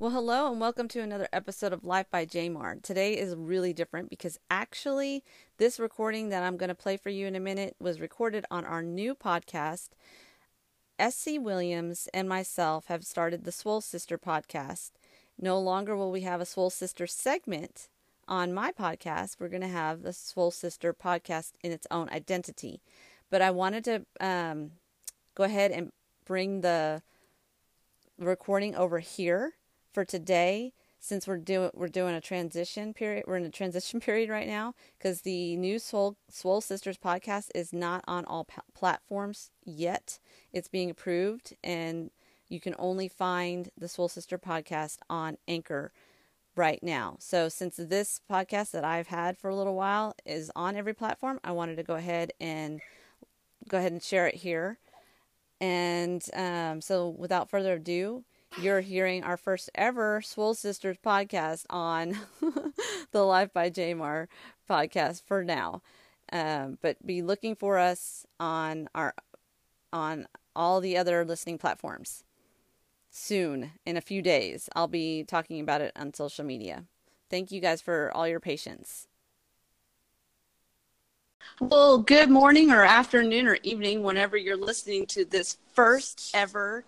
Well, hello and welcome to another episode of Life by Jamar. Today is really different because actually, this recording that I'm going to play for you in a minute was recorded on our new podcast. Essie Williams and myself have started the Swole Sister podcast. No longer will we have a Swole Sister segment on my podcast. We're going to have the Swole Sister podcast in its own identity. But I wanted to um, go ahead and bring the recording over here for today since we're doing we're doing a transition period we're in a transition period right now because the new soul swole sisters podcast is not on all platforms yet. It's being approved and you can only find the Swole sister podcast on anchor right now. So since this podcast that i've had for a little while is on every platform i wanted to go ahead and go ahead and share it here. And um, so without further ado you're hearing our first ever Swole Sisters podcast on the Life by Jamar podcast for now. Um, but be looking for us on our on all the other listening platforms soon in a few days. I'll be talking about it on social media. Thank you guys for all your patience. Well, good morning or afternoon or evening whenever you're listening to this first ever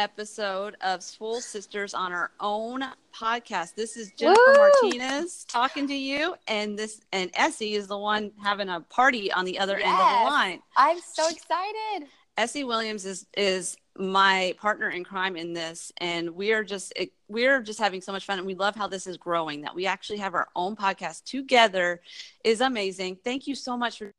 episode of Swole Sisters on our own podcast. This is Jennifer Woo! Martinez talking to you, and this and Essie is the one having a party on the other yes, end of the line. I'm so excited. Essie Williams is is my partner in crime in this, and we are just it, we're just having so much fun, and we love how this is growing. That we actually have our own podcast together is amazing. Thank you so much for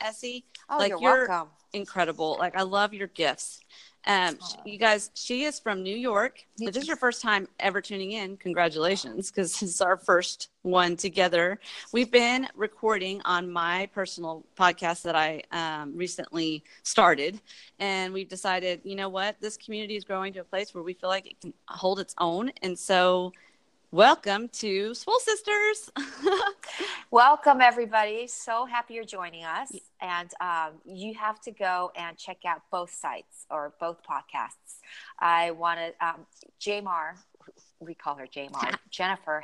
Essie. Oh, like you're, you're welcome. incredible. Like I love your gifts. Um, you guys, she is from New York. If this is your first time ever tuning in, congratulations, because this is our first one together. We've been recording on my personal podcast that I um, recently started, and we've decided, you know what, this community is growing to a place where we feel like it can hold its own, and so Welcome to Swole Sisters. Welcome, everybody. So happy you're joining us. And um, you have to go and check out both sites or both podcasts. I wanted um, Jamar, we call her Jamar, Jennifer,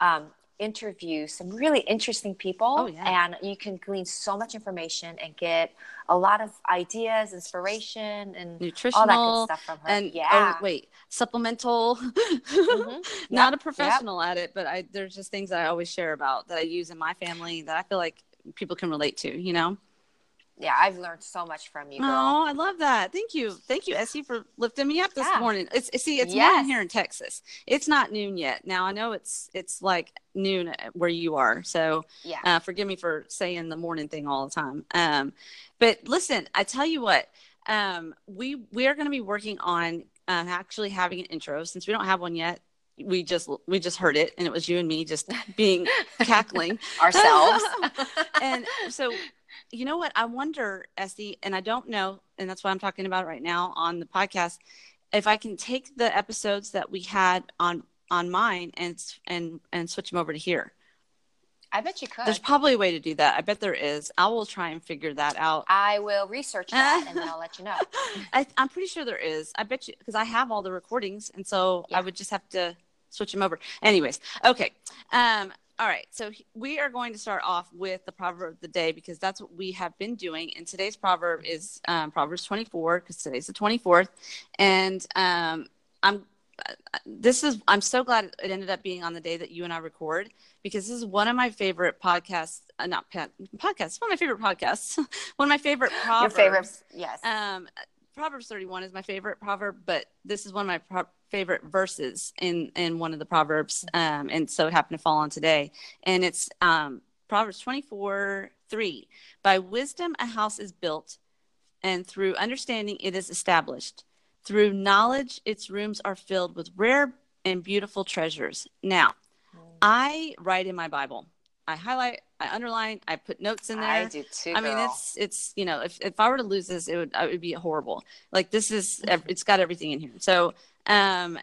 um, interview some really interesting people oh, yeah. and you can glean so much information and get a lot of ideas inspiration and nutritional all that good stuff from her and oh, yeah oh, wait supplemental mm-hmm. not yep. a professional yep. at it but i there's just things that i always share about that i use in my family that i feel like people can relate to you know yeah, I've learned so much from you. Girl. Oh, I love that. Thank you. Thank you, Essie, for lifting me up this yeah. morning. It's see, it's yes. morning here in Texas. It's not noon yet. Now I know it's it's like noon where you are. So yeah, uh, forgive me for saying the morning thing all the time. Um, but listen, I tell you what, um, we we are going to be working on um, actually having an intro since we don't have one yet we just we just heard it and it was you and me just being cackling ourselves and so you know what? I wonder, Essie, and I don't know, and that's why I'm talking about it right now on the podcast. If I can take the episodes that we had on on mine and and and switch them over to here. I bet you could. There's probably a way to do that. I bet there is. I will try and figure that out. I will research that and then I'll let you know. I, am pretty sure there is. I bet you because I have all the recordings, and so yeah. I would just have to switch them over. Anyways, okay. Um, all right, so we are going to start off with the proverb of the day because that's what we have been doing. And today's proverb is um, Proverbs 24 because today's the 24th. And um, I'm this is I'm so glad it ended up being on the day that you and I record because this is one of my favorite podcasts. Uh, not podcasts, one of my favorite podcasts. one of my favorite proverbs. Your favorite, yes. Um, Proverbs 31 is my favorite proverb, but this is one of my pro- favorite verses in in one of the proverbs, um, and so it happened to fall on today. And it's um, Proverbs 24 3. By wisdom a house is built, and through understanding it is established. Through knowledge its rooms are filled with rare and beautiful treasures. Now, mm. I write in my Bible. I highlight, I underline, I put notes in there. I do too. I mean, it's it's you know, if if I were to lose this, it would it would be horrible. Like this is it's got everything in here. So, um,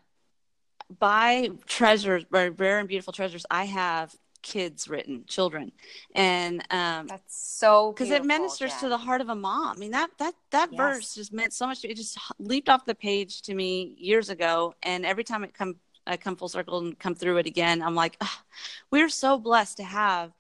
by treasures, by rare and beautiful treasures, I have kids written, children, and um, that's so because it ministers to the heart of a mom. I mean that that that yes. verse just meant so much. It just leaped off the page to me years ago, and every time it come I come full circle and come through it again, I'm like, we're so blessed to have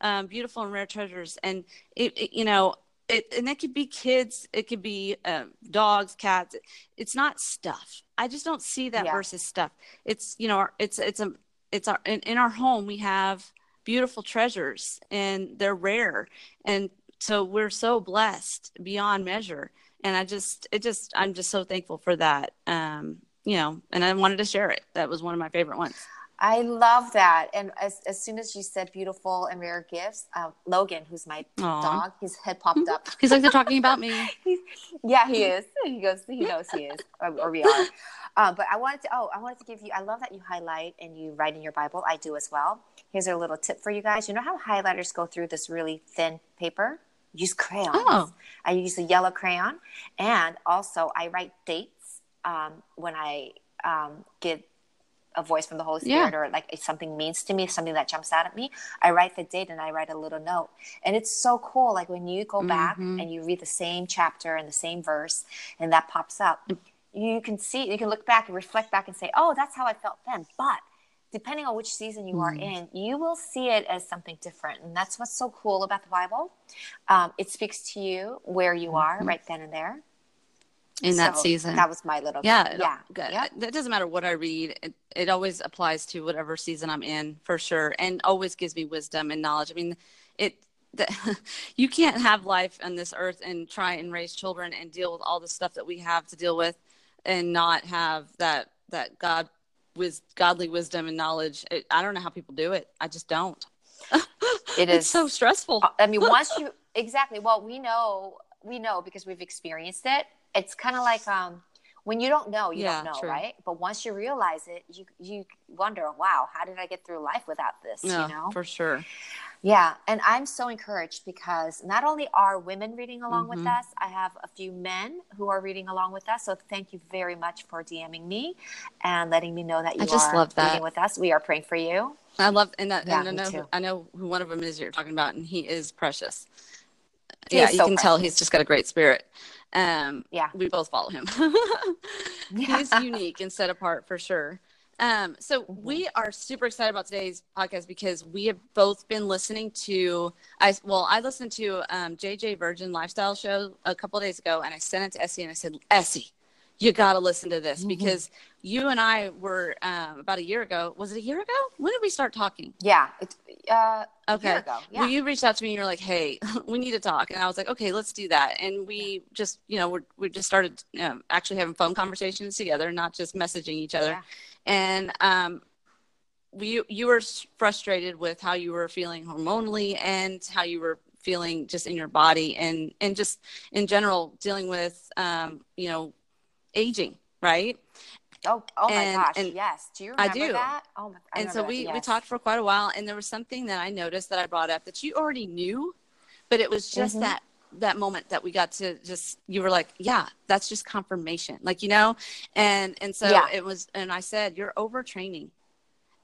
um, beautiful and rare treasures, and it, it you know it, and it could be kids, it could be uh, dogs, cats. It's not stuff. I just don't see that yeah. versus stuff. It's you know, it's it's a it's our in, in our home we have beautiful treasures and they're rare, and so we're so blessed beyond measure. And I just it just I'm just so thankful for that. Um, you know, and I wanted to share it. That was one of my favorite ones. I love that. And as, as soon as you said beautiful and rare gifts, uh, Logan, who's my Aww. dog, his head popped up. He's like, they're talking about me. yeah, he is. He goes, he knows he is, or, or we are. Um, but I wanted to, oh, I wanted to give you, I love that you highlight and you write in your Bible. I do as well. Here's a little tip for you guys. You know how highlighters go through this really thin paper? Use crayons. Oh. I use a yellow crayon. And also, I write dates um, when I um, get a voice from the Holy Spirit yeah. or like if something means to me, something that jumps out at me, I write the date and I write a little note. And it's so cool. Like when you go back mm-hmm. and you read the same chapter and the same verse and that pops up, you can see, you can look back and reflect back and say, oh, that's how I felt then. But depending on which season you are mm. in, you will see it as something different. And that's what's so cool about the Bible. Um, it speaks to you where you are mm-hmm. right then and there in so that season. That was my little yeah yeah. Good. Yep. It doesn't matter what I read. It, it always applies to whatever season I'm in for sure, and always gives me wisdom and knowledge. I mean, it that you can't have life on this earth and try and raise children and deal with all the stuff that we have to deal with, and not have that that God with godly wisdom and knowledge. It, I don't know how people do it. I just don't. It is so stressful. Uh, I mean, once you exactly well, we know we know because we've experienced it it's kind of like um, when you don't know, you yeah, don't know, true. right? But once you realize it, you you wonder, wow, how did I get through life without this? Yeah, you know, for sure. Yeah, and I'm so encouraged because not only are women reading along mm-hmm. with us, I have a few men who are reading along with us. So thank you very much for DMing me and letting me know that you I just are love that. reading with us. We are praying for you. I love and, that, yeah, and I know who, I know who one of them is you're talking about, and he is precious. He yeah, is you so can precious. tell he's just got a great spirit. Um, yeah, we both follow him. He's unique and set apart for sure. Um, so mm-hmm. we are super excited about today's podcast because we have both been listening to I well I listened to um, JJ Virgin Lifestyle Show a couple days ago and I sent it to Essie and I said Essie you got to listen to this mm-hmm. because you and I were um, about a year ago. Was it a year ago? When did we start talking? Yeah. It's, uh, okay. Yeah. Well, you reached out to me and you're like, hey, we need to talk. And I was like, okay, let's do that. And we just, you know, we we just started you know, actually having phone conversations together, not just messaging each other. Yeah. And um, we, you were frustrated with how you were feeling hormonally and how you were feeling just in your body and, and just in general dealing with, um, you know, aging, right? Oh, oh and, my gosh, and yes. Do you remember I do. that? Oh my, I and so we, yes. we talked for quite a while, and there was something that I noticed that I brought up that you already knew, but it was just mm-hmm. that that moment that we got to just you were like yeah that's just confirmation like you know and and so yeah. it was and i said you're overtraining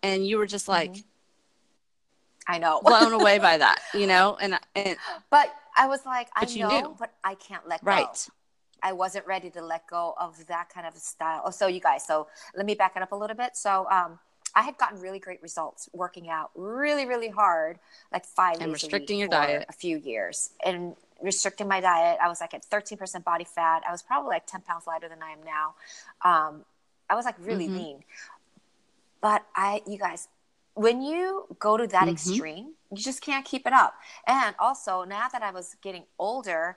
and you were just like mm-hmm. i know blown away by that you know and and but i was like i know knew. but i can't let go right I wasn't ready to let go of that kind of style. Oh, so you guys, so let me back it up a little bit. So, um, I had gotten really great results working out really, really hard, like five and restricting your diet a few years and restricting my diet. I was like at 13% body fat. I was probably like 10 pounds lighter than I am now. Um, I was like really mm-hmm. lean, but I, you guys, when you go to that mm-hmm. extreme, you just can't keep it up. And also now that I was getting older,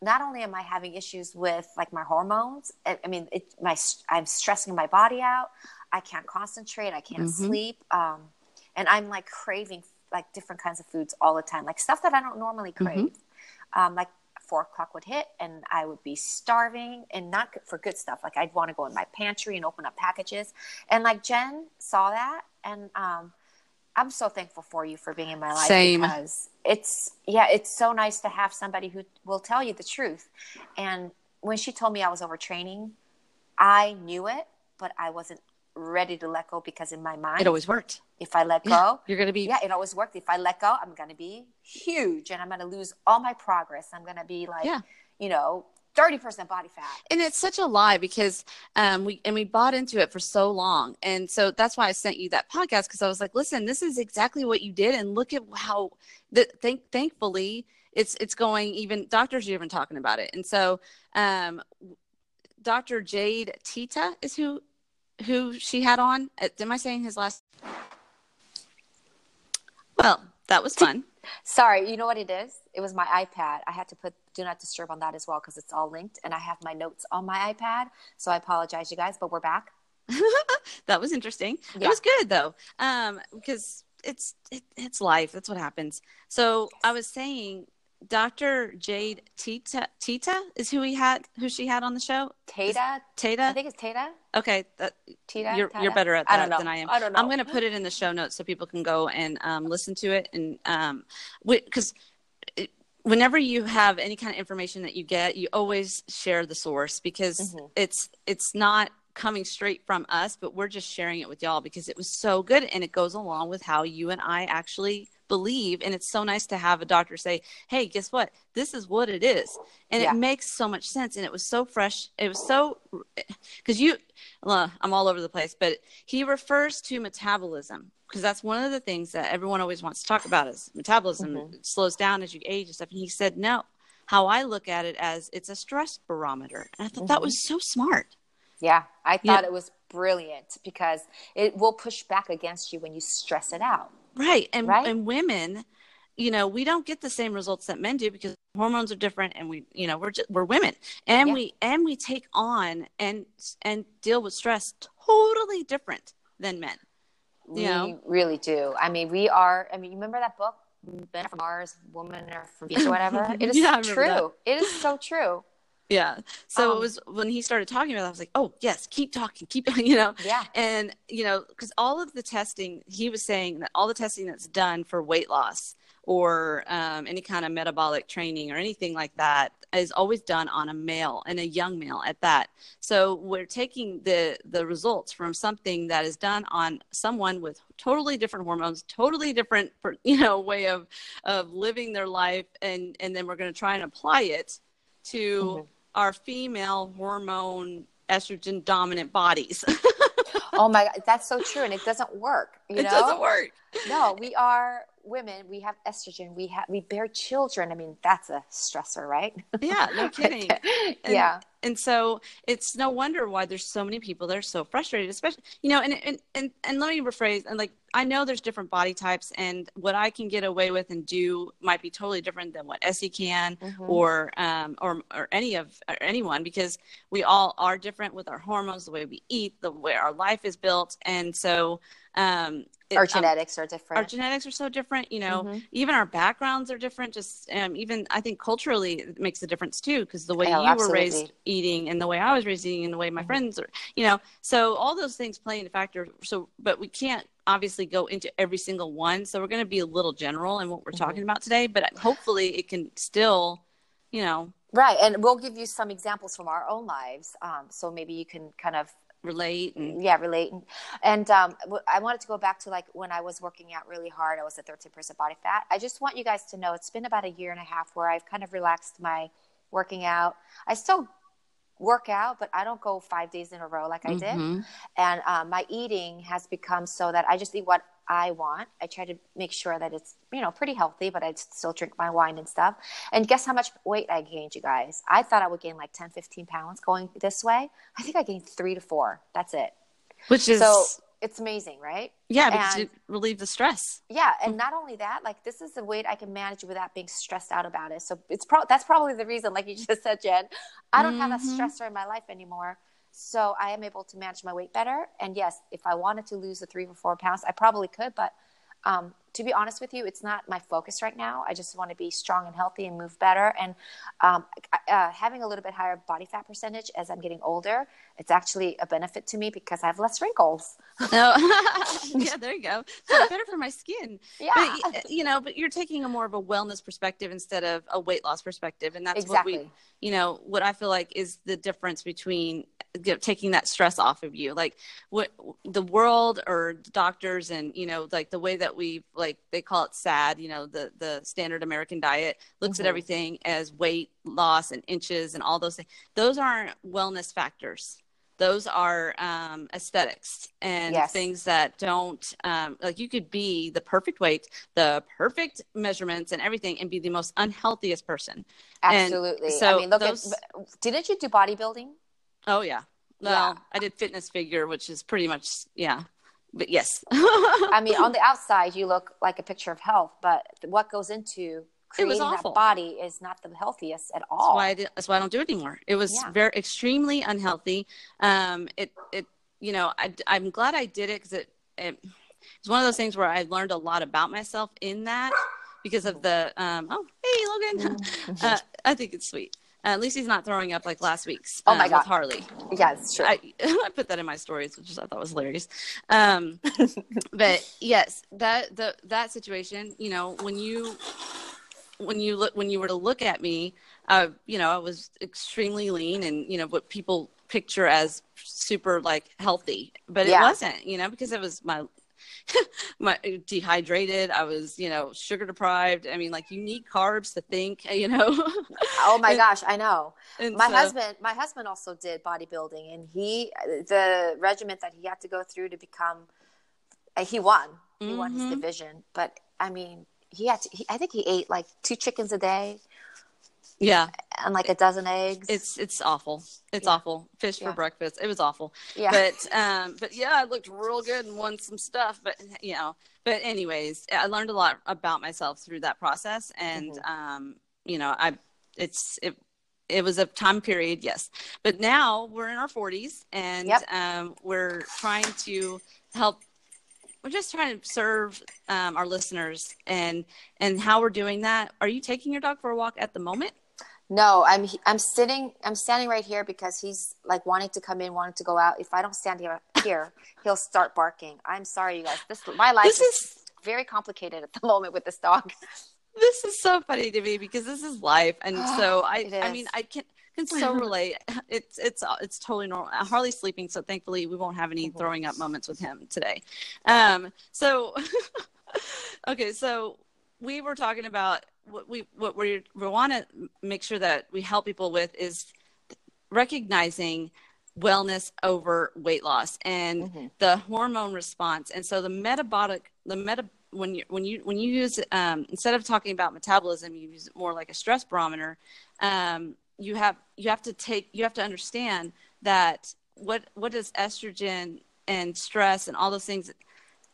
not only am I having issues with like my hormones, I, I mean, it, my I'm stressing my body out. I can't concentrate. I can't mm-hmm. sleep. Um, and I'm like craving like different kinds of foods all the time, like stuff that I don't normally mm-hmm. crave. Mm-hmm. Um, like four o'clock would hit and I would be starving and not for good stuff. Like I'd want to go in my pantry and open up packages. And like Jen saw that and um, I'm so thankful for you for being in my life Same. because it's yeah, it's so nice to have somebody who will tell you the truth. And when she told me I was overtraining, I knew it, but I wasn't ready to let go because in my mind It always worked. if I let go, Yeah, you're going to be yeah, it always worked. If I let go, I'm going to be huge and I'm going to lose all my progress. I'm going to be like, Yeah. you know, 30% body fat. and it's such a lie because um we and we bought into it for so long. And so that's why i sent you that podcast because i was like listen this is exactly what you did and look at how the thank thankfully it's it's going even doctors are even talking about it. And so um dr jade tita is who who she had on. Uh, am i saying his last well that was fun Sorry, you know what it is? It was my iPad. I had to put do not disturb on that as well because it's all linked and I have my notes on my iPad. So I apologize, you guys, but we're back. that was interesting. It was good though, um, because it's it, it's life. That's what happens. So I was saying, Dr. Jade Tita Tita is who he had, who she had on the show. Tata, Tata. I think it's Tata. Okay, that, Tita. you're Tata? you're better at that I than I am. I don't know. I'm going to put it in the show notes so people can go and um, listen to it and um, because whenever you have any kind of information that you get, you always share the source because Mhm. it's it's not coming straight from us, but we're just sharing it with y'all because it was so good and it goes along with how you and I actually believe and it's so nice to have a doctor say, "Hey, guess what? This is what it is." And Yeah. it makes so much sense and it was so fresh. It was so cuz you well, I'm all over the place, but he refers to metabolism because that's one of the things that everyone always wants to talk about is metabolism Mhm. It slows down as you age and stuff. And he said, no, how I look at it as it's a stress barometer. And I thought that Mhm. was so smart. Yeah, I Yeah. thought it was brilliant because it will push back against you when you stress it out. Right. And, Right? and women, you know, we don't get the same results that men do because hormones are different and we, you know, we're just, we're women and Yeah. we, and we take on and, and deal with stress totally different than men. We You know? really do. I mean, we are. I mean, you remember that book, Men from Mars, Women Are from Venus, or whatever? It is Yeah, true. It is so true. Yeah. So Um, it was when he started talking about it, I was like, oh, yes, keep talking, keep, you know, Yeah. and you know because all of the testing he was saying that all the testing that's done for weight loss or um, any kind of metabolic training or anything like that is always done on a male and a young male at that so we're taking the the results from something that is done on someone with totally different hormones totally different you know way of of living their life and and then we're going to try and apply it to Mhm. Our female hormone estrogen dominant bodies Oh my God, that's so true, and it doesn't work. You it know, doesn't work. no, we are women. We have estrogen. We have we bear children. I mean, that's a stressor, right? Yeah, no kidding. And- yeah. And so it's no wonder why there's so many people that are so frustrated, especially you know. And and and, and let me rephrase. And like I know there's different body types, and what I can get away with and do might be totally different than what Essie can, Mhm. or um or or any of or anyone because we all are different with our hormones, the way we eat, the way our life is built, and so um. it- Our um, genetics are different. our genetics are so different you know Mhm. even our backgrounds are different just um, even i think culturally it makes a difference too because the way Oh, you were raised eating and the way i was raised eating and the way my Mhm. friends are you know so all those things play into factor so but we can't obviously go into every single one so we're going to be a little general in what we're Mhm. talking about today but hopefully it can still you know Right, and we'll give you some examples from our own lives, um, so maybe you can kind of relate and yeah relate. And, and um, i wanted to go back to like when I was working out really hard. I was at thirteen percent body fat. I just want you guys to know it's been about a year and a half where I've kind of relaxed my working out. I still work out, but I don't go five days in a row like I did. Mhm. And um, my eating has become so that I just eat what I want. I try to make sure that it's, you know, pretty healthy, but I still drink my wine and stuff. And guess how much weight I gained, you guys? I thought I would gain like 10, 15 pounds going this way. I think I gained three to four. That's it. which is So it's amazing, right? yeah because and- you relieve the stress Yeah, and not only that, like this is the weight I can manage without being stressed out about it. So it's pro- that's probably the reason, like you just said, Jen, I don't have a mm-hmm. stressor in my life anymore. So I am able to manage my weight better. And yes, if I wanted to lose the three or four pounds, I probably could. But um, to be honest with you, it's not my focus right now. I just want to be strong and healthy and move better. And um, uh, having a little bit higher body fat percentage as I'm getting older, it's actually a benefit to me because I have less wrinkles. no yeah there you go so better for my skin Yeah. but you know but you're taking a more of a wellness perspective instead of a weight loss perspective and that's what we exactly. you know what i feel like is the difference between get, taking that stress off of you. Like what the world or doctors and you know like the way that we like they call it sad you know the the standard american diet looks mm-hmm. at everything as weight loss and inches and all those things those aren't wellness factors. Those are um, aesthetics and yes. things that don't um, like you could be the perfect weight the perfect measurements and everything and be the most unhealthiest person. Absolutely. So i mean look those... at didn't you do bodybuilding oh yeah well yeah. i did fitness figure which is pretty much yeah but yes i mean on the outside you look like a picture of health but what goes into creating that body is not the healthiest at all. That's why I, did, that's why I don't do it anymore. It was yeah. very extremely unhealthy. Um, it it you know I I'm glad I did it because it, it it's one of those things where I learned a lot about myself in that because of the um oh hey Logan uh, I think it's sweet. Uh, at least he's not throwing up like last week's. Oh my uh, god, Harley. Yes, true. I, I, put that in my stories, which I thought was hilarious. Um, but yes, that the that situation, you know, when you when you look when you were to look at me, uh, you know, I was extremely lean and you know what people picture as super like healthy, but yeah. it wasn't, you know, because it was my my dehydrated i was you know sugar deprived i mean like you need carbs to think you know oh my and, gosh i know my so, husband my husband also did bodybuilding and he the regiment that he had to go through to become he won he mm-hmm. won his mm-hmm. division but i mean he had to, he, I think he ate like two chickens a day. Yeah. And like a dozen eggs. It's it's awful. It's yeah. awful. Fish yeah. for breakfast. It was awful. Yeah. But um but yeah, I looked real good and won some stuff. But you know, but anyways, I learned a lot about myself through that process. And mm-hmm. um, you know, I it's it it was a time period, yes. But now we're in our forties and yep. um we're trying to help we're just trying to serve um, our listeners and and how we're doing that are you taking your dog for a walk at the moment no i'm i'm sitting i'm standing right here because he's like wanting to come in wanting to go out. If i don't stand here here he'll start barking. I'm sorry you guys. This my life this is, is very complicated at the moment with this dog. This is so funny to me because this is life. And so i i mean i can can so relate. It's it's it's totally normal. Harley's sleeping, so thankfully we won't have any throwing up moments with him today. Um, so okay, so we were talking about what we what we we want to make sure that we help people with is recognizing wellness over weight loss and mm-hmm. the hormone response and so the metabolic the meta when you when you when you use um, instead of talking about metabolism you use it more like a stress barometer um, you have you have to take you have to understand that what what is estrogen and stress and all those things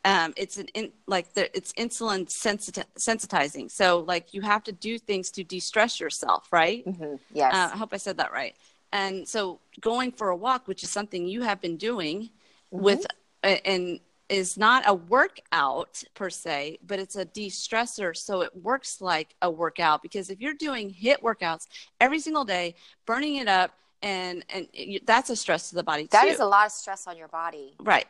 um, it's an in, like the, it's insulin sensiti- sensitizing so like you have to do things to de-stress yourself right mm-hmm. yes uh, i hope i said that right and so going for a walk which is something you have been doing mm-hmm. with and is not a workout per se, but it's a de stressor. So it works like a workout because if you're doing HIIT workouts every single day, burning it up, and and that's a stress to the body. That too. is a lot of stress on your body. Right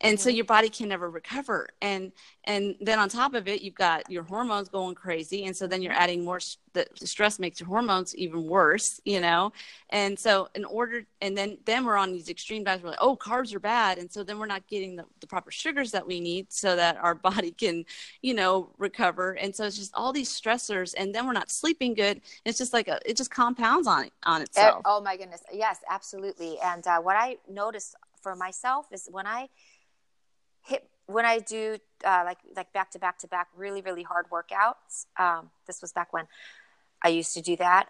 and mm-hmm. so your body can never recover. And and then on top of it you've got your hormones going crazy. And so then you're adding more the, the stress makes your hormones even worse you know? And so in order and then then we're on these extreme diets. We're like oh carbs are bad. And so then we're not getting the, the proper sugars that we need so that our body can you know recover. And so it's just all these stressors and then we're not sleeping good. It's just like a, it just compounds on on itself. oh my goodness. Yes absolutely. And uh, what i noticed for myself is when I hit when I do uh, like like back to back to back really really hard workouts. Um, this was back when I used to do that.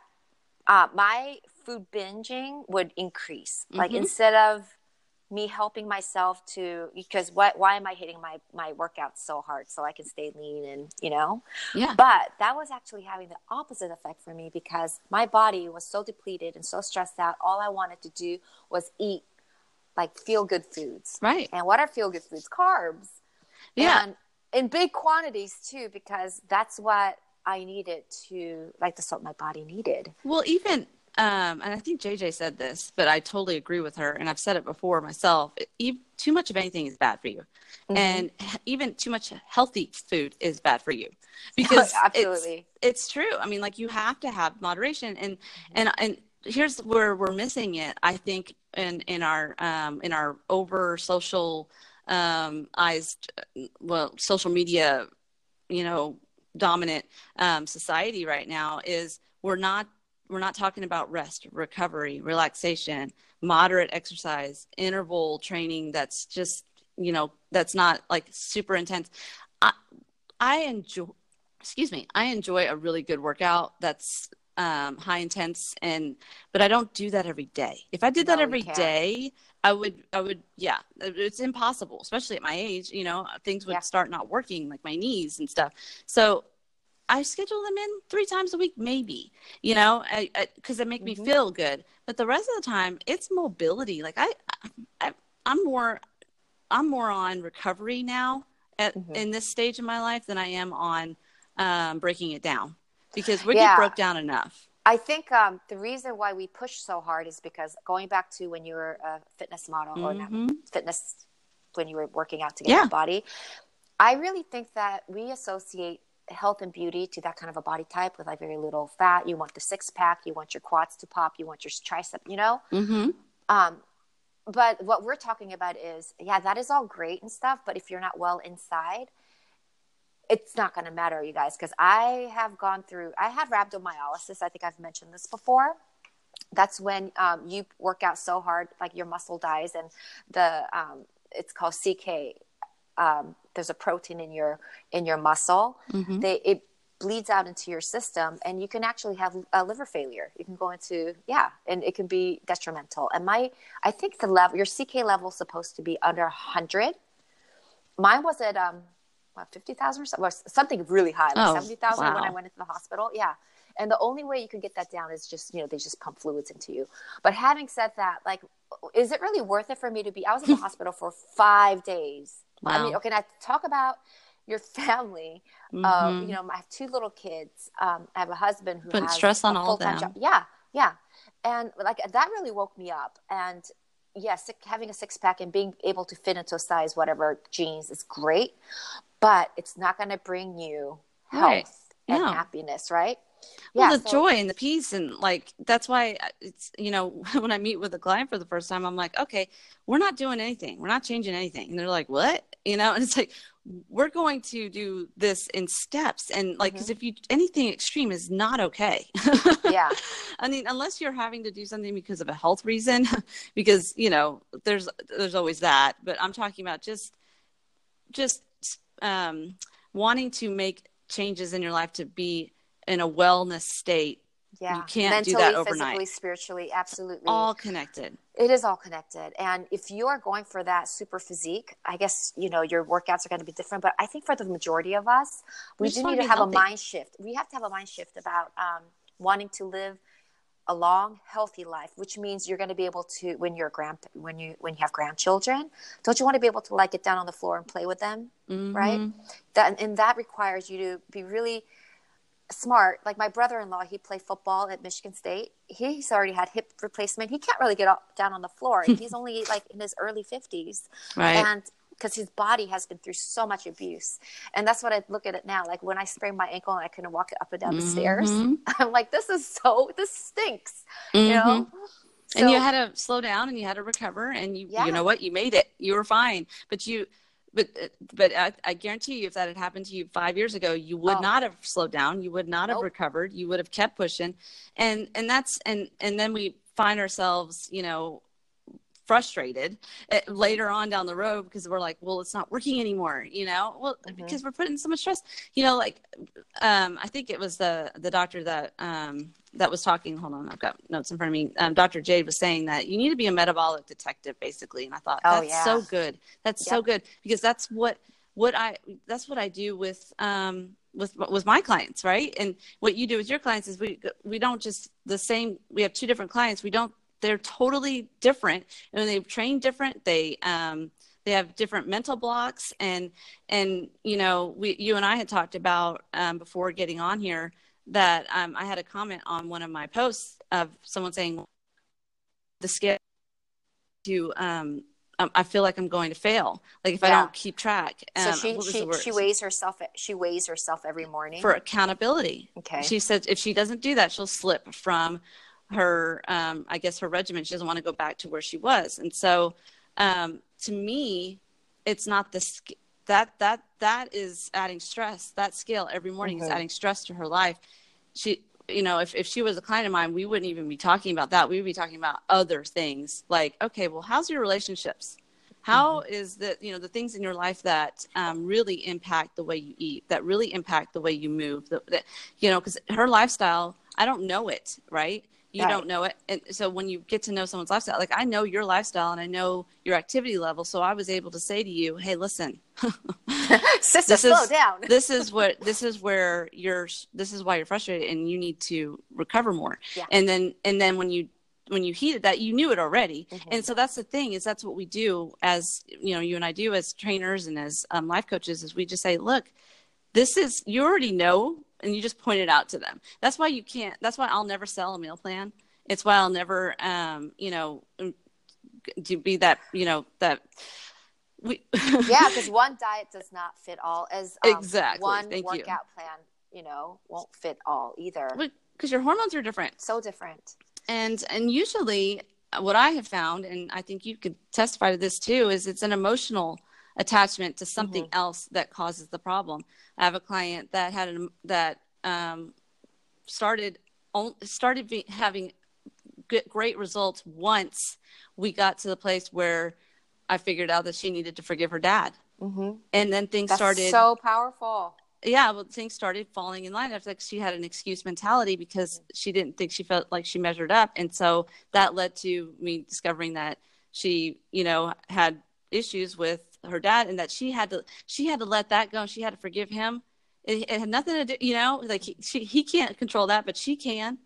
Uh, my food binging would increase. Mm-hmm. Like instead of me helping myself to because what why am I hitting my my workouts so hard so I can stay lean and you know yeah but that was actually having the opposite effect for me because my body was so depleted and so stressed out all I wanted to do was eat like feel good foods. Right. And what are feel good foods? Carbs. Yeah. And in big quantities too, because that's what I needed to, like, the what my body needed. Well, even, um, and I think JJ said this, but I totally agree with her. And I've said it before myself. Too much of anything is bad for you. Mm-hmm. And even too much healthy food is bad for you because absolutely it's, it's, true. I mean, like you have to have moderation and, mm-hmm. and, and here's where we're missing it. I think in in our um, in our over social um, well, social media, you know, dominant um, society right now is we're not we're not talking about rest, recovery, relaxation, moderate exercise, interval training. That's just you know that's not like super intense. I I enjoy excuse me I enjoy a really good workout that's um, high intense and but I don't do that every day. If I did that No, every I would I would yeah, it's impossible, especially at my age, you know, things would Yeah. start not working like my knees and stuff. So I schedule them in three times a week, maybe, you know, because it make me Mhm. feel good. But the rest of the time, it's mobility. Like I, I, I'm more, I'm more on recovery now at Mhm. in this stage of my life than I am on um, breaking it down because we Yeah. broke down enough. I think um, the reason why we push so hard is because going back to when you were a fitness model or not Mhm. fitness when you were working out to get Yeah. a body, I really think that we associate health and beauty to that kind of a body type with like very little fat. You want the six pack, you want your quads to pop, you want your tricep, you know. Mm-hmm. Um, but what we're talking about is, yeah, that is all great and stuff. But if you're not well inside, it's not going to matter, you guys. Because I have gone through, I had rhabdomyolysis. I think I've mentioned this before. That's when um, you work out so hard, like your muscle dies, and the um, it's called CK. Um, there's a protein in your in your muscle. Mhm. They it bleeds out into your system, and you can actually have a liver failure. You can go into yeah, and it can be detrimental. And my I think the level your CK level is supposed to be under hundred. Mine was at um what fifty thousand or something, something really high, like Oh, seventy thousand when I went into the hospital. Yeah, and the only way you can get that down is just you know they just pump fluids into you. But having said that, like, is it really worth it for me to be? I was in the hospital for five days. I mean, okay, now talk about your family. Uh, Mhm. you know, I have two little kids. Um, I have a husband who has stress on a all them. job. Yeah, yeah, and like that really woke me up. And yes, having a six pack and being able to fit into a size whatever jeans is great, but it's not going to bring you health Right. and happiness, right? well Yeah, the so- joy and the peace and like that's why it's you know when i meet with a client for the first time i'm like okay we're not doing anything we're not changing anything and they're like what you know and it's like we're going to do this in steps and like because if you anything extreme is not okay Mm-hmm. Yeah. i mean unless you're having to do something because of a health reason because you know there's there's always that but i'm talking about just just um wanting to make changes in your life to be in a wellness state Yeah. You can't do Mentally, that overnight. physically, spiritually, absolutely. all connected It is all connected. And if you're going for that super physique, I guess, you know, your workouts are going to be different. But I think for the majority of us, we, We do need to have healthy. a mind shift. We have to have a mind shift about um, wanting to live a long, healthy life, which means you're going to be able to, when you're grand, when you, when you have grandchildren, don't you want to be able to like get down on the floor and play with them? Right. Mhm. That, and that requires you to be really smart. Like my brother-in-law, he played football at Michigan State. He's already had hip replacement. He can't really get up, down on the floor. He's only like in his early fifties, right and because his body has been through so much abuse. And that's what I look at it now. Like when I sprained my ankle and I couldn't walk up and down the stairs, Mhm. I'm like, this is so, this stinks. You know. Mhm. and you had to slow down and you had to recover and you Yeah. you know what you made it you were fine but you but but I, I guarantee you if that had happened to you five years ago you would Oh. not have slowed down you would not have recovered you would have kept pushing and and that's and and then we find ourselves you know frustrated uh, later on down the road because we're like well it's not working anymore you know? Well Mhm. because we're putting so much stress you know like um i think it was the the doctor that um that was talking hold on i've got notes in front of me. Um, dr jade was saying that you need to be a metabolic detective basically and i thought Oh, that's yeah. so good. That's so good. Because that's what what i that's what i do with um with with my clients right? And what you do with your clients is we we don't just the same we have two different clients. We don't they're totally different and when they train different they um they have different mental blocks and and you know we you and i had talked about um, before getting on here that um, i had a comment on one of my posts of someone saying the scale to um um, I feel like I'm going to fail. Like if I don't keep track. So Um, she, she, she weighs herself, she weighs herself every morning. for accountability. okay. She says if she doesn't do that, she'll slip from her um, i guess her regimen she doesn't want to go back to where she was. And so um, to me it's not the that that that is adding stress that scale every morning mm-hmm. is adding stress to her life. She you know if, if she was a client of mine we wouldn't even be talking about that. We would be talking about other things. Like okay well how's your relationships? How mm-hmm. is that you know the things in your life that um, really impact the way you eat that really impact the way you move that, that you know because her lifestyle i don't know it right you right. don't know it and so when you get to know someone's lifestyle like i know your lifestyle and i know your activity level so i was able to say to you hey listen sister this slow is, down this is what this is where you're this is why you're frustrated and you need to recover more yeah. and then and then when you when you heated that you knew it already mm-hmm. and so that's the thing is that's what we do as you know you and i do as trainers and as um, life coaches is we just say look this is you already know and you just point it out to them. That's why you can't. That's why I'll never sell a meal plan. It's why I'll never, um, you know, to be that, you know, that. We yeah, because one diet does not fit all. As um, exactly one Thank workout you. plan, you know, won't fit all either. Because your hormones are different. So different. And and usually, what I have found, and I think you could testify to this too, is it's an emotional attachment to something mm-hmm. else that causes the problem. I have a client that had an, that um, started started be, having great results once we got to the place where I figured out that she needed to forgive her dad, mm-hmm. and then things That's started so powerful. Yeah, well, things started falling in line. I feel like she had an excuse mentality because she didn't think she felt like she measured up, and so that led to me discovering that she, you know, had issues with her dad and that she had to she had to let that go. She had to forgive him. It, it had nothing to do you know like he, she, he can't control that but she can.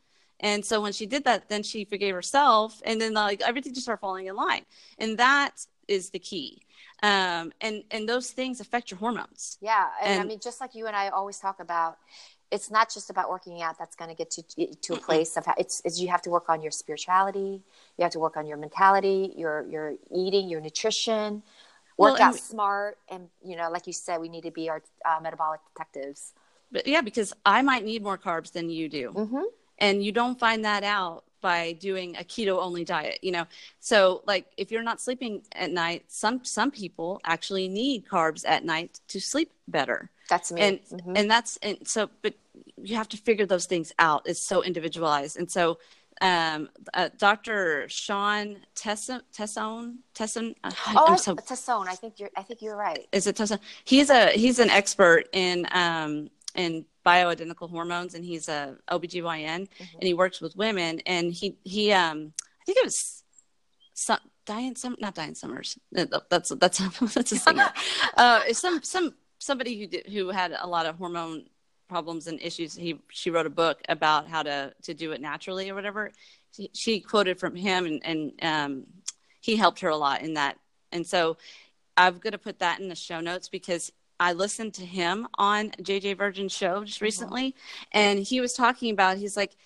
And so when she did that then she forgave herself and then like everything just started falling in line. And that is the key. Um, and and those things affect your hormones. Yeah. And, and i mean just like you and i always talk about it's not just about working out that's going to get you to a place of it's, it's you have to work on your spirituality. You have to work on your mentality your your eating your nutrition work well, out smart and you know like you said we need to be our uh, metabolic detectives. But yeah because i might need more carbs than you do. Mm-hmm. and you don't find that out by doing a keto only diet you know? So like if you're not sleeping at night some some people actually need carbs at night to sleep better. That's me. And mm-hmm. and that's and so but you have to figure those things out. It's so individualized. And so um, uh, Dr. Shawn Tassone, Tesson, Tesson. Uh, oh, I'm so, Tesson. I think you're. I think you're right. Is it Tesson? He's a he's an expert in um, in bioidentical hormones, and he's a OBGYN, mm-hmm. and he works with women. And he he um, I think it was some, Diane Sum, not Diane Summers. That's that's that's a singer. uh, some some somebody who did, who had a lot of hormone problems and issues he she wrote a book about how to to do it naturally or whatever she, she quoted from him and and um, he helped her a lot in that and so i'm going to put that in the show notes because i listened to him on jj virgin's show just mm-hmm. recently mm-hmm. and he was talking about he's like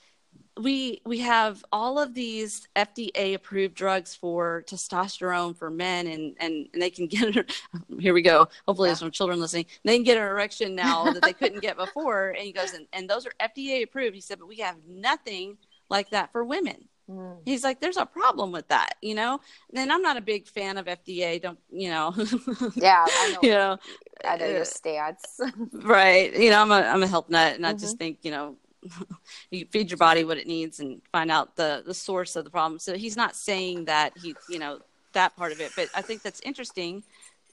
we we have all of these FDA approved drugs for testosterone for men and and, and they can get here we go. Hopefully yeah. there's some children listening. They can get an erection now that they couldn't get before. And he goes and, and those are FDA approved. He said but we have nothing like that for women. Mm. he's like there's a problem with that you know? And I'm not a big fan of FDA don't you know? Yeah I know you know? I know your uh, stance. right. You know I'm a I'm a health nut and mm-hmm. I just think you know you feed your body what it needs and find out the the source of the problem. So he's not saying that he, you know, that part of it, but I think that's interesting,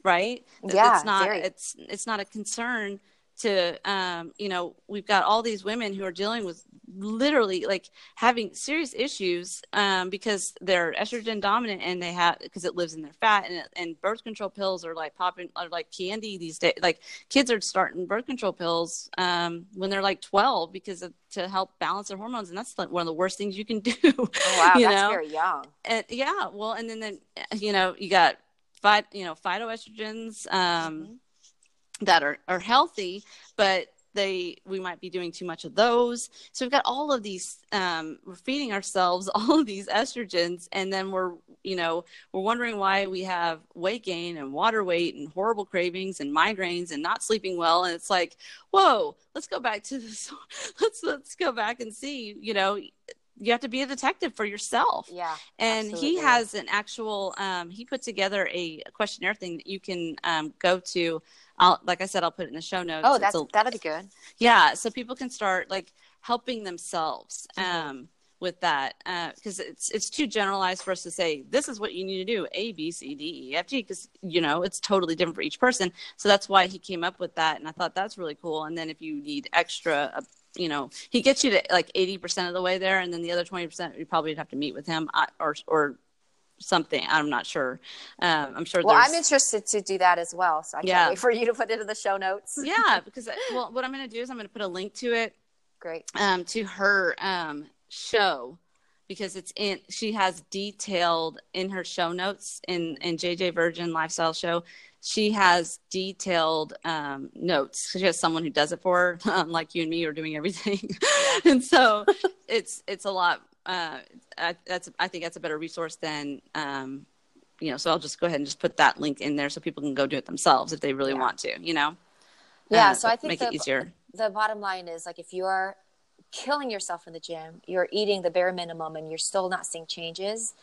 right? Yeah, it's not very. it's it's not a concern to um, you know we've got all these women who are dealing with literally like having serious issues um, because they're estrogen dominant and they have because it lives in their fat and, and birth control pills are like popping are like candy these days like kids are starting birth control pills um, when they're like 12 because of, to help balance their hormones and that's like one of the worst things you can do oh, wow. that's know? very young. And yeah well and then then you know you got you know phytoestrogens um, mm-hmm that are, are healthy, but they we might be doing too much of those. So we've got all of these. Um, we're feeding ourselves all of these estrogens, and then we're you know we're wondering why we have weight gain and water weight and horrible cravings and migraines and not sleeping well. And it's like, whoa, let's go back to this. Let's let's go back and see. You know, you have to be a detective for yourself. Yeah. And absolutely. he has an actual um, he put together a questionnaire thing that you can um, go to. I'll like I said, I'll put it in the show notes. Oh, that's a- that'd be good. yeah, so people can start like helping themselves Mhm. um, with that because it's it's too generalized for us to say this is what you need to do A B C D E F G because you know it's totally different for each person. So that's why he came up with that, and I thought that's really cool. And then if you need extra. Uh, you know, he gets you to like eighty percent of the way there, and then the other twenty percent you probably would have to meet with him uh, or or something. I'm not sure. Um, I'm sure. Well. I'm interested to do that as well. So I can't Yeah. wait for you to put it in the show notes. yeah, because well, what I'm going to do is I'm going to put a link to it Great. um, to her um, show because it's in she has detailed in her show notes in in JJ Virgin Lifestyle Show. She has detailed um, notes. She has someone who does it for her, unlike you and me, are doing everything, and so it's it's a lot. Uh, I, that's I think that's a better resource than um, you know. So I'll just go ahead and just put that link in there so people can go do it themselves if they really Yeah. want to. You know. Yeah. Uh, so I think make the, it easier. the bottom line is like if you're killing yourself in the gym, you're eating the bare minimum, and you're still not seeing changes.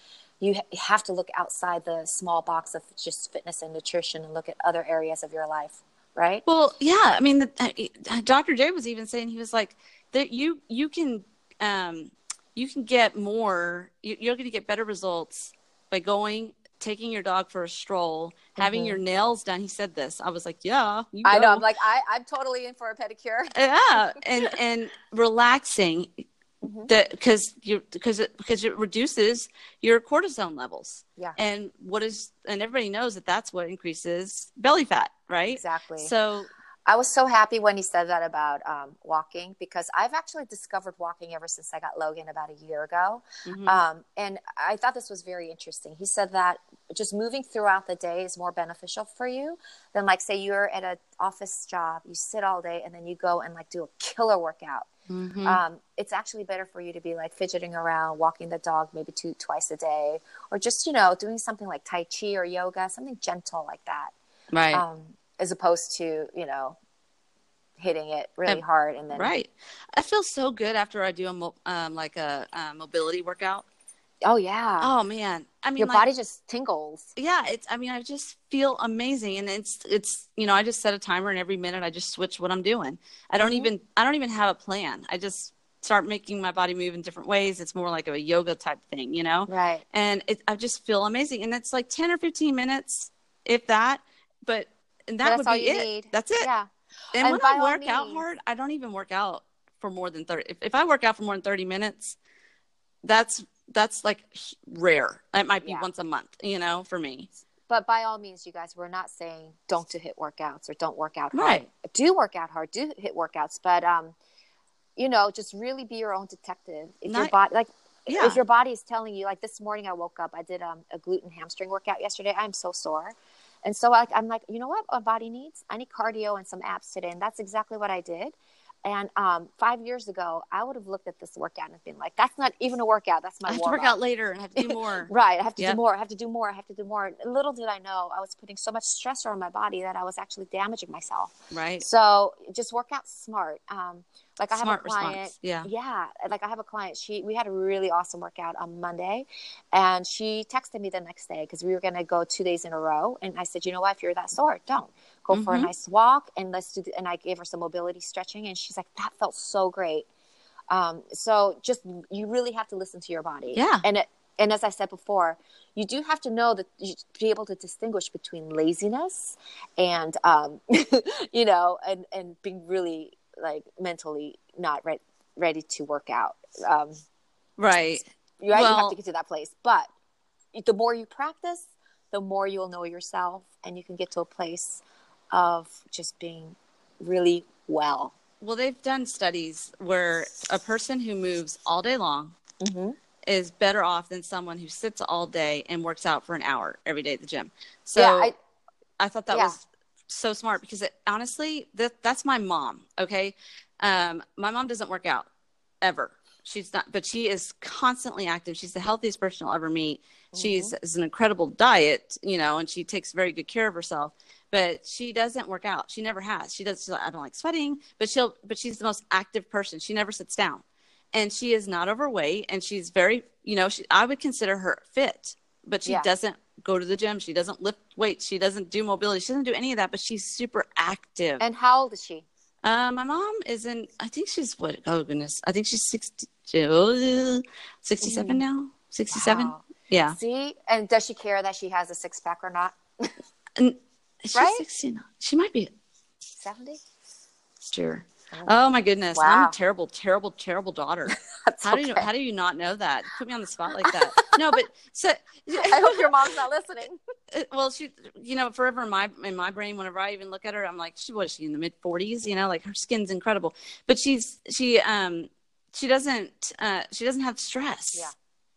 You ha- you have to look outside the small box of just fitness and nutrition and look at other areas of your life, right? Well, yeah. I mean, the, uh, Dr. J was even saying he was like that. You you can um, you can get more. You, you're going to get better results by going, taking your dog for a stroll, having Mhm. your nails done. He said this. I was like, yeah. You I know. I'm like, I, I'm totally in for a pedicure. yeah, and and relaxing. Mhm. That because you because it because it reduces your cortisone levels. Yeah. And what is and everybody knows that that's what increases belly fat, right? Exactly. So I was so happy when he said that about um, walking because I've actually discovered walking ever since I got Logan about a year ago. mhm. Um, and I thought this was very interesting. He said that just moving throughout the day is more beneficial for you than like say you're at an office job, you sit all day and then you go and like do a killer workout. Mhm. Um, it's actually better for you to be like fidgeting around, walking the dog maybe two twice a day, or just you know doing something like Tai Chi or yoga, something gentle like that, right. um, as opposed to you know hitting it really And- hard and then Right. I feel so good after I do a mo- um, like a, uh mobility workout. Oh yeah, Oh man, I mean, your like, body just tingles. Yeah, it's. I mean, I just feel amazing, and it's it's. You know, I just set a timer, and every minute I just switch what I'm doing. I don't Mhm. even. I don't even have a plan. I just start making my body move in different ways. It's more like a yoga type thing, you know. Right. And it, I just feel amazing, and it's like ten or fifteen minutes, if that. But and that would be it. need. That's it. Yeah. And, And when I work out means- hard, I don't even work out for more than 30. If, if I work out for more than 30 minutes, that's that's like rare. It might be Yeah. once a month, you know, for me. But by all means, you guys, we're not saying don't do HIIT workouts or don't work out hard. Right. Do work out hard, do HIIT workouts, but um, you know, just really be your own detective. If your body, like, Yeah. if your body is telling you, like this morning, I woke up, I did um, a glute and hamstring workout yesterday. I'm so sore, and so like I'm like, you know what, my body needs? I need cardio and some abs today, and that's exactly what I did. And um, five years ago, I would have looked at this workout and been like, "That's not even a workout. That's my I have to work out later and have to do more. Right. I have to Yep. do more. I have to do more. I have to do more. Little did I know I was putting so much stressor on my body that I was actually damaging myself. right. So just work out smart. Um, like I have a client. response. Yeah. Yeah. Like I have a client. She we had a really awesome workout on Monday, and she texted me the next day because we were going to go two days in a row. And I said, you know what? If you're that sore, don't go for a Mhm. nice walk and let's do. And I gave her some mobility stretching, and she's like, that felt so great. Um, so just you really have to listen to your body. Yeah. And it, and as I said before, you do have to know that you be able to distinguish between laziness and um, you know, and and being really like mentally not re- ready to work out. Um, Right. you, you have to get to that place, but the more you practice, the more you'll know yourself, and you can get to a place of just being really well. Well, they've done studies where a person who moves all day long Mm-hmm. is better off than someone who sits all day and works out for an hour every day at the gym. So yeah, I, I thought that Yeah. was so smart because it, honestly, that that's my mom. Okay, um, my mom doesn't work out ever. She's not, but she is constantly active. She's the healthiest person I'll ever meet. She's has an incredible diet, you know, and she takes very good care of herself. But she doesn't work out. She never has. She does. Like, I don't like sweating, but she'll. But she's the most active person. She never sits down. and she is not overweight and she's very you know she, i would consider her fit but she Yeah. doesn't go to the gym she doesn't lift weights she doesn't do mobility she doesn't do any of that but she's super active And how old is she? uh, my mom is in i think she's what oh goodness i think she's 60 uh, 67 now 67 Wow. yeah See, and does she care that she has a six pack or not? and she's Right? 60 now. she might be Seventy. sure oh. My goodness i'm a terrible terrible terrible daughter. That's how do you how do you not know that? Put me on the spot like that. No but so I hope your mom's not listening. Uh, well she you know forever in my in my brain whenever i even look at her i'm like she was she in the mid 40s you know like her skin's incredible. But she's she um she doesn't uh she doesn't have stress Yeah.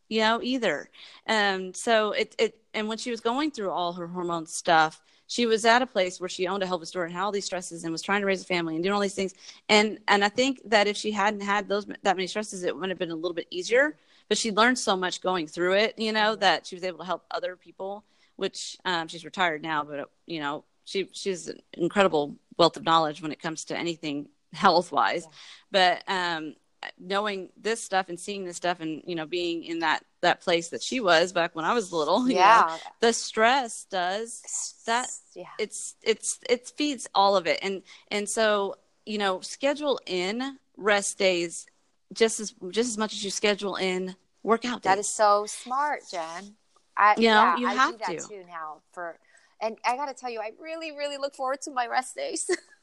you know either. Um so it it and when she was going through all her hormone stuff she was at a place where she owned a health store and had all these stresses and was trying to raise a family and doing all these things. And and i think that if she hadn't had those that many stresses it would have been a little bit easier. But she learned so much going through it you know that she was able to help other people which um, she's retired now but you know she she's an incredible wealth of knowledge when it comes to anything health wise but um knowing this stuff and seeing this stuff and you know being in that that place that she was back when i was little you know, Yeah. the stress does that Yeah. it's it's it feeds all of it and and so you know schedule in rest days just as just as much as you schedule in workout days That is so smart, Jen. I You know, yeah, you I have do that to. too now for and I gotta tell you, I really, really look forward to my rest days.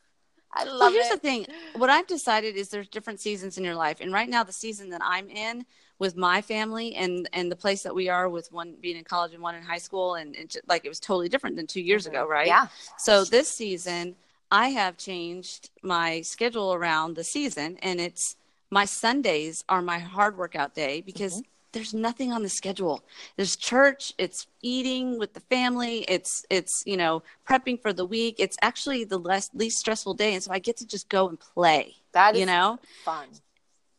I love well here's it. the thing what i've decided is there's different seasons in your life and right now the season that i'm in with my family and and the place that we are with one being in college and one in high school and it, ju- like it was totally different than two years ago right Yeah. So this season, I have changed my schedule around the season, and it's my Sundays are my hard workout day because Mm-hmm. There's nothing on the schedule. There's church, it's eating with the family, it's it's you know prepping for the week. It's actually the less least stressful day, and so I get to just go and play. That is you know, fun.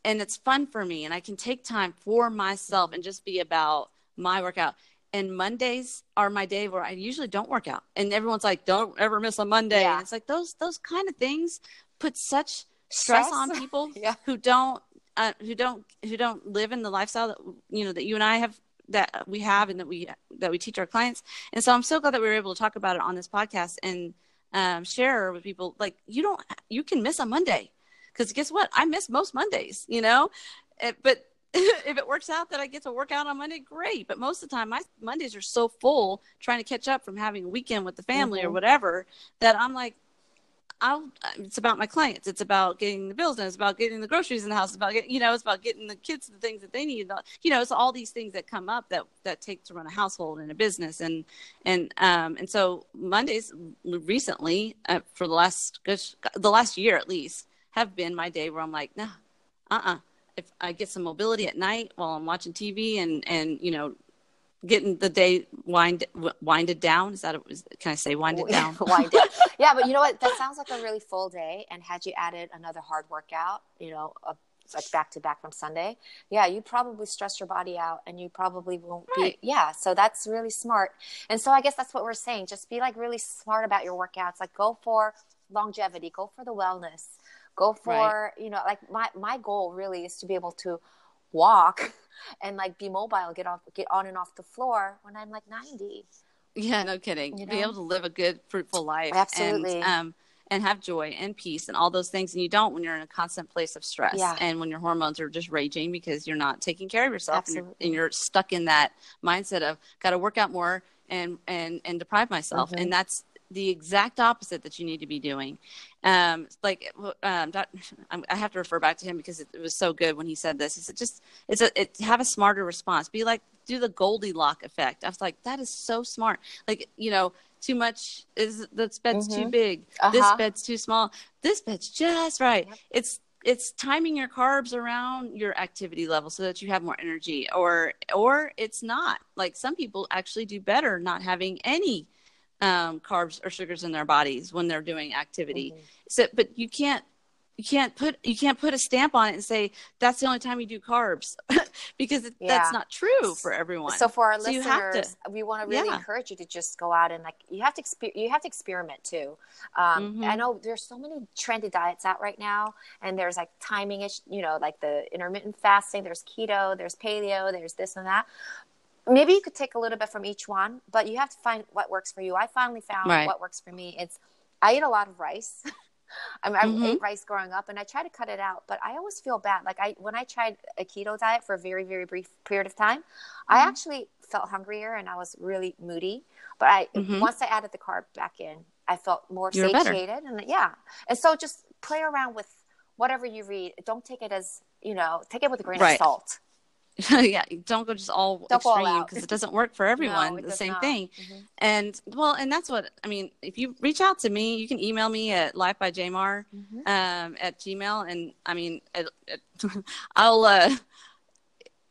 and it's fun for me and I can take time for myself and just be about my workout. And Mondays are my day where I usually don't work out. And everyone's like, don't ever miss a Monday. Yeah. And it's like those those kind of things put such stress, Stress? on people Yeah. who don't uh, who don't who don't live in the lifestyle that you know that you and I have that we have and that we that we teach our clients. And so I'm so glad that we were able to talk about it on this podcast and um, share with people. Like you don't you can miss a Monday. Because guess what? I miss most Mondays you know? Eh, but if it works out that I get to work out on Monday great. But most of the time my Mondays are so full trying to catch up from having a weekend with the family or Mhm. whatever that I'm like I'll, it's about my clients. It's about getting the bills and It's about getting the groceries in the house. It's about getting, you know, it's about getting the kids the things that they need. You know, it's all these things that come up that that take to run a household and a business. And and um and so Mondays recently uh, for the last the last year at least have been my day where I'm like, nah, uh, uh If I get some mobility at night while I'm watching TV and and you know getting the day wind winded down is that a, is, can i say winded down Wind down. Yeah, but you know what? That sounds like a really full day. And had you added another hard workout, you know, a, like back to back from Sunday, yeah, you'd probably stress your body out, and you probably won't Right. be. Yeah, so that's really smart. And so I guess that's what we're saying. Just be like really smart about your workouts. Like go for longevity. Go for the wellness. Go for you know, like my my goal really is to be able to walk and like be mobile, get off, get on and off the floor when I'm like ninety. Yeah, no kidding. You Be able to live a good, fruitful life, Absolutely. and um, and have joy and peace and all those things, and you don't when you're in a constant place of stress, Yeah. and when your hormones are just raging because you're not taking care of yourself, and you're, and you're stuck in that mindset of got to work out more and and and deprive myself, Mhm. and that's the exact opposite that you need to be doing. Um, like um, I have to refer back to him because it, it was so good when he said this. He said just it's a it, have a smarter response. Be like do the Goldilocks effect. I was like that is so smart. Like you know too much is this bed's too Mhm. big. This Uh-huh. bed's too small. This bed's just right. Yep. It's it's timing your carbs around your activity level so that you have more energy or or it's not like some people actually do better not having any um, carbs or sugars in their bodies when they're doing activity Mhm. so but you can't you can't put you can't put a stamp on it and say that's the only time you do carbs because yeah. that's not true for everyone. So for our so listeners, to, we want to really yeah. encourage you to just go out and like you have to exper- you have to experiment too. Um, mm-hmm. I know there's so many trendy diets out right now, and there's like timing you know, like the intermittent fasting. There's keto, there's paleo, there's this and that. Maybe you could take a little bit from each one, but you have to find what works for you. I finally found right. what works for me. It's I eat a lot of rice. I, mean, mm-hmm. I ate rice growing up, and I try to cut it out, but I always feel bad. Like I, when I tried a keto diet for a very, very brief period of time, mm-hmm. I actually felt hungrier and I was really moody. But I, mm-hmm. once I added the carb back in, I felt more You're satiated, better. and yeah. And so just play around with whatever you read. Don't take it as you know, take it with a grain right. of salt. yeah, don't go just all don't extreme because it doesn't work for everyone. no, the same not. thing. Mm-hmm. And well, and that's what I mean. If you reach out to me, you can email me at lifebyjmar mm-hmm. um, at Gmail, and I mean, it, it, I'll uh,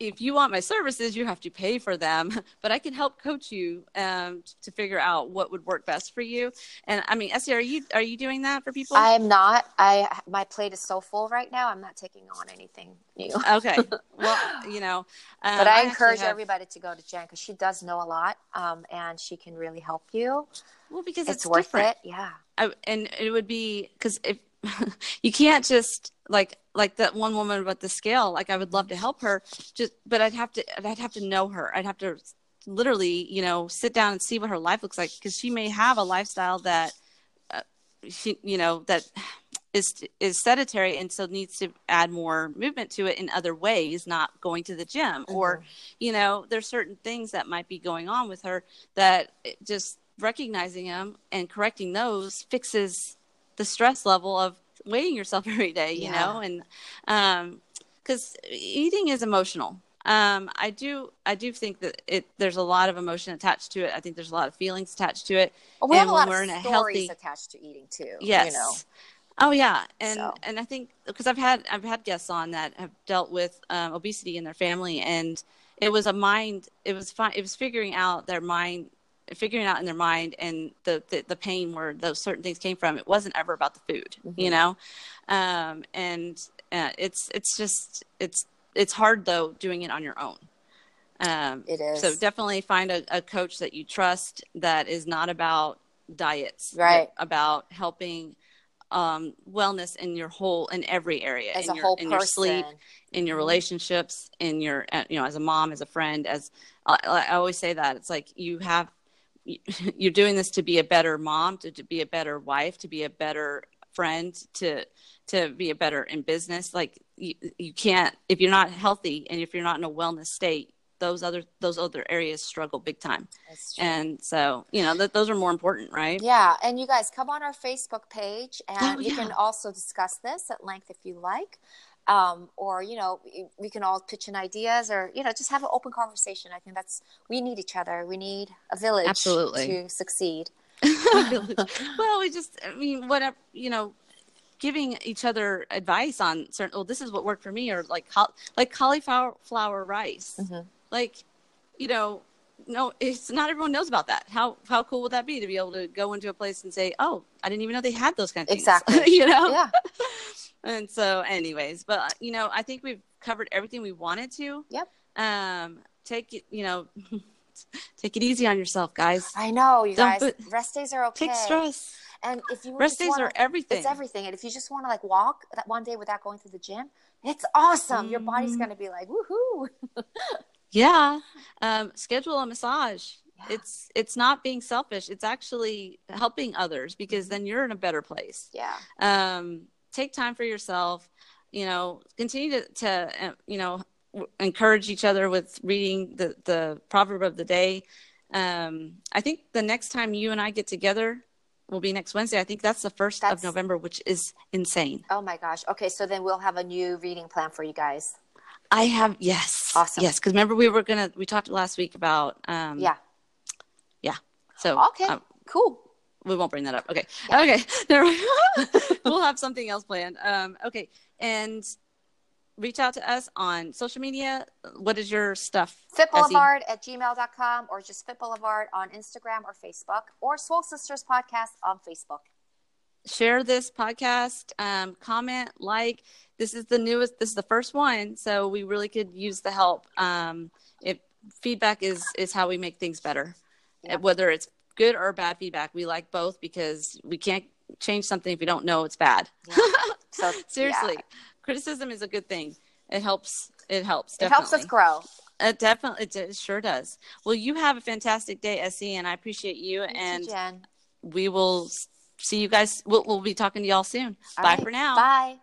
if you want my services, you have to pay for them, but I can help coach you um, to figure out what would work best for you. And I mean, Essie, are you are you doing that for people? I am not. I my plate is so full right now. I'm not taking on anything new. okay. Well, you know, um, but I, I encourage have... everybody to go to Jen because she does know a lot, um, and she can really help you. Well, because it's, it's worth different. it. Yeah. I, and it would be because if you can't just like like that one woman about the scale like i would love to help her just but i'd have to i'd have to know her i'd have to literally you know sit down and see what her life looks like because she may have a lifestyle that uh, she you know that is is sedentary and so needs to add more movement to it in other ways not going to the gym mm-hmm. or you know there's certain things that might be going on with her that just recognizing them and correcting those fixes the stress level of weighing yourself every day, you yeah. know, and um, because eating is emotional. Um, I do, I do think that it. There's a lot of emotion attached to it. I think there's a lot of feelings attached to it. Well, we and have a lot of stories healthy, attached to eating too. Yes. You know? Oh yeah, and so. and I think because I've had I've had guests on that have dealt with um, obesity in their family, and it was a mind. It was fine. It was figuring out their mind figuring out in their mind and the, the, the pain where those certain things came from. It wasn't ever about the food, mm-hmm. you know? Um, and uh, it's, it's just, it's, it's hard though doing it on your own. Um, it is. So definitely find a, a coach that you trust that is not about diets, right? About helping um, wellness in your whole in every area as in a your, whole in person. your sleep in your mm-hmm. relationships in your uh, you know as a mom as a friend as I, I always say that it's like you have you're doing this to be a better mom, to, to be a better wife, to be a better friend, to to be a better in business. Like you, you can't if you're not healthy and if you're not in a wellness state, those other those other areas struggle big time. And so you know th- those are more important, right? Yeah. And you guys come on our Facebook page, oh, and oh, yeah. you can also discuss this at length if you like um, or you know we can all pitch in ideas or you know just have an open conversation. I think that's we need each other. We need a village absolutely. to succeed. Well we just i mean whatever you know giving each other advice on certain well this is what worked for me or like like cauliflower rice. Mm-hmm. like you know no it's not everyone knows about that. How how cool would that be to be able to go into a place and say oh i didn't even know they had those kind of things. Exactly. You know? Yeah. And so anyways but uh, you know i think we've covered everything we wanted to. Yep. Um take it you know take it easy on yourself guys. I know you Don't guys. put, rest days are okay. take stress. And if you rest days wanna, are everything. It's everything. And if you just want to like walk that one day without going to the gym it's awesome. Mm-hmm. your body's mm-hmm. going to be like woohoo yeah. Um, schedule a massage. Yeah. it's it's not being selfish. It's actually helping others because mm-hmm. then you're in a better place. Yeah. Um take time for yourself you know continue to, to uh, you know encourage each other with reading the the proverb of the day. Um i think the next time you and i get together will be next wednesday. I think that's the first that's... of november which is insane. Oh my gosh. Okay so then we'll have a new reading plan for you guys i have yes awesome yes because remember we were gonna we talked last week about um yeah yeah so okay um, cool we won't bring that up. Okay. Yeah. Okay. we'll have something else planned. Um, okay. And reach out to us on social media. What is your stuff? Fit Boulevard at gmail.com or just Fit Boulevard on Instagram or Facebook or Swole Sisters Podcast on Facebook. Share this podcast, um, comment, like. This is the newest. This is the first one, so we really could use the help. Um, if feedback is is how we make things better, Yeah. whether it's good or bad feedback, we like both because we can't change something if we don't know it's bad. Yeah. So Seriously, yeah. criticism is a good thing. It helps. It helps. it helps us grow. It definitely, it, it sure does. Well, you have a fantastic day, Essie, and I appreciate you. And we will see you guys. We'll, we'll be talking to y'all soon. All Bye right. for now. Bye.